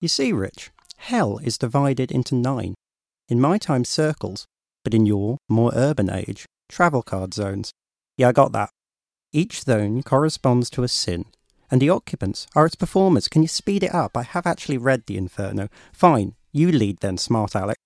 You see, Rich, hell is divided into nine. In my time, circles, but in your more urban age, travel card zones. Yeah, I got that. Each zone corresponds to a sin, and the occupants are its performers. Can you speed it up? I have actually read the Inferno. Fine, you lead then, smart Alec.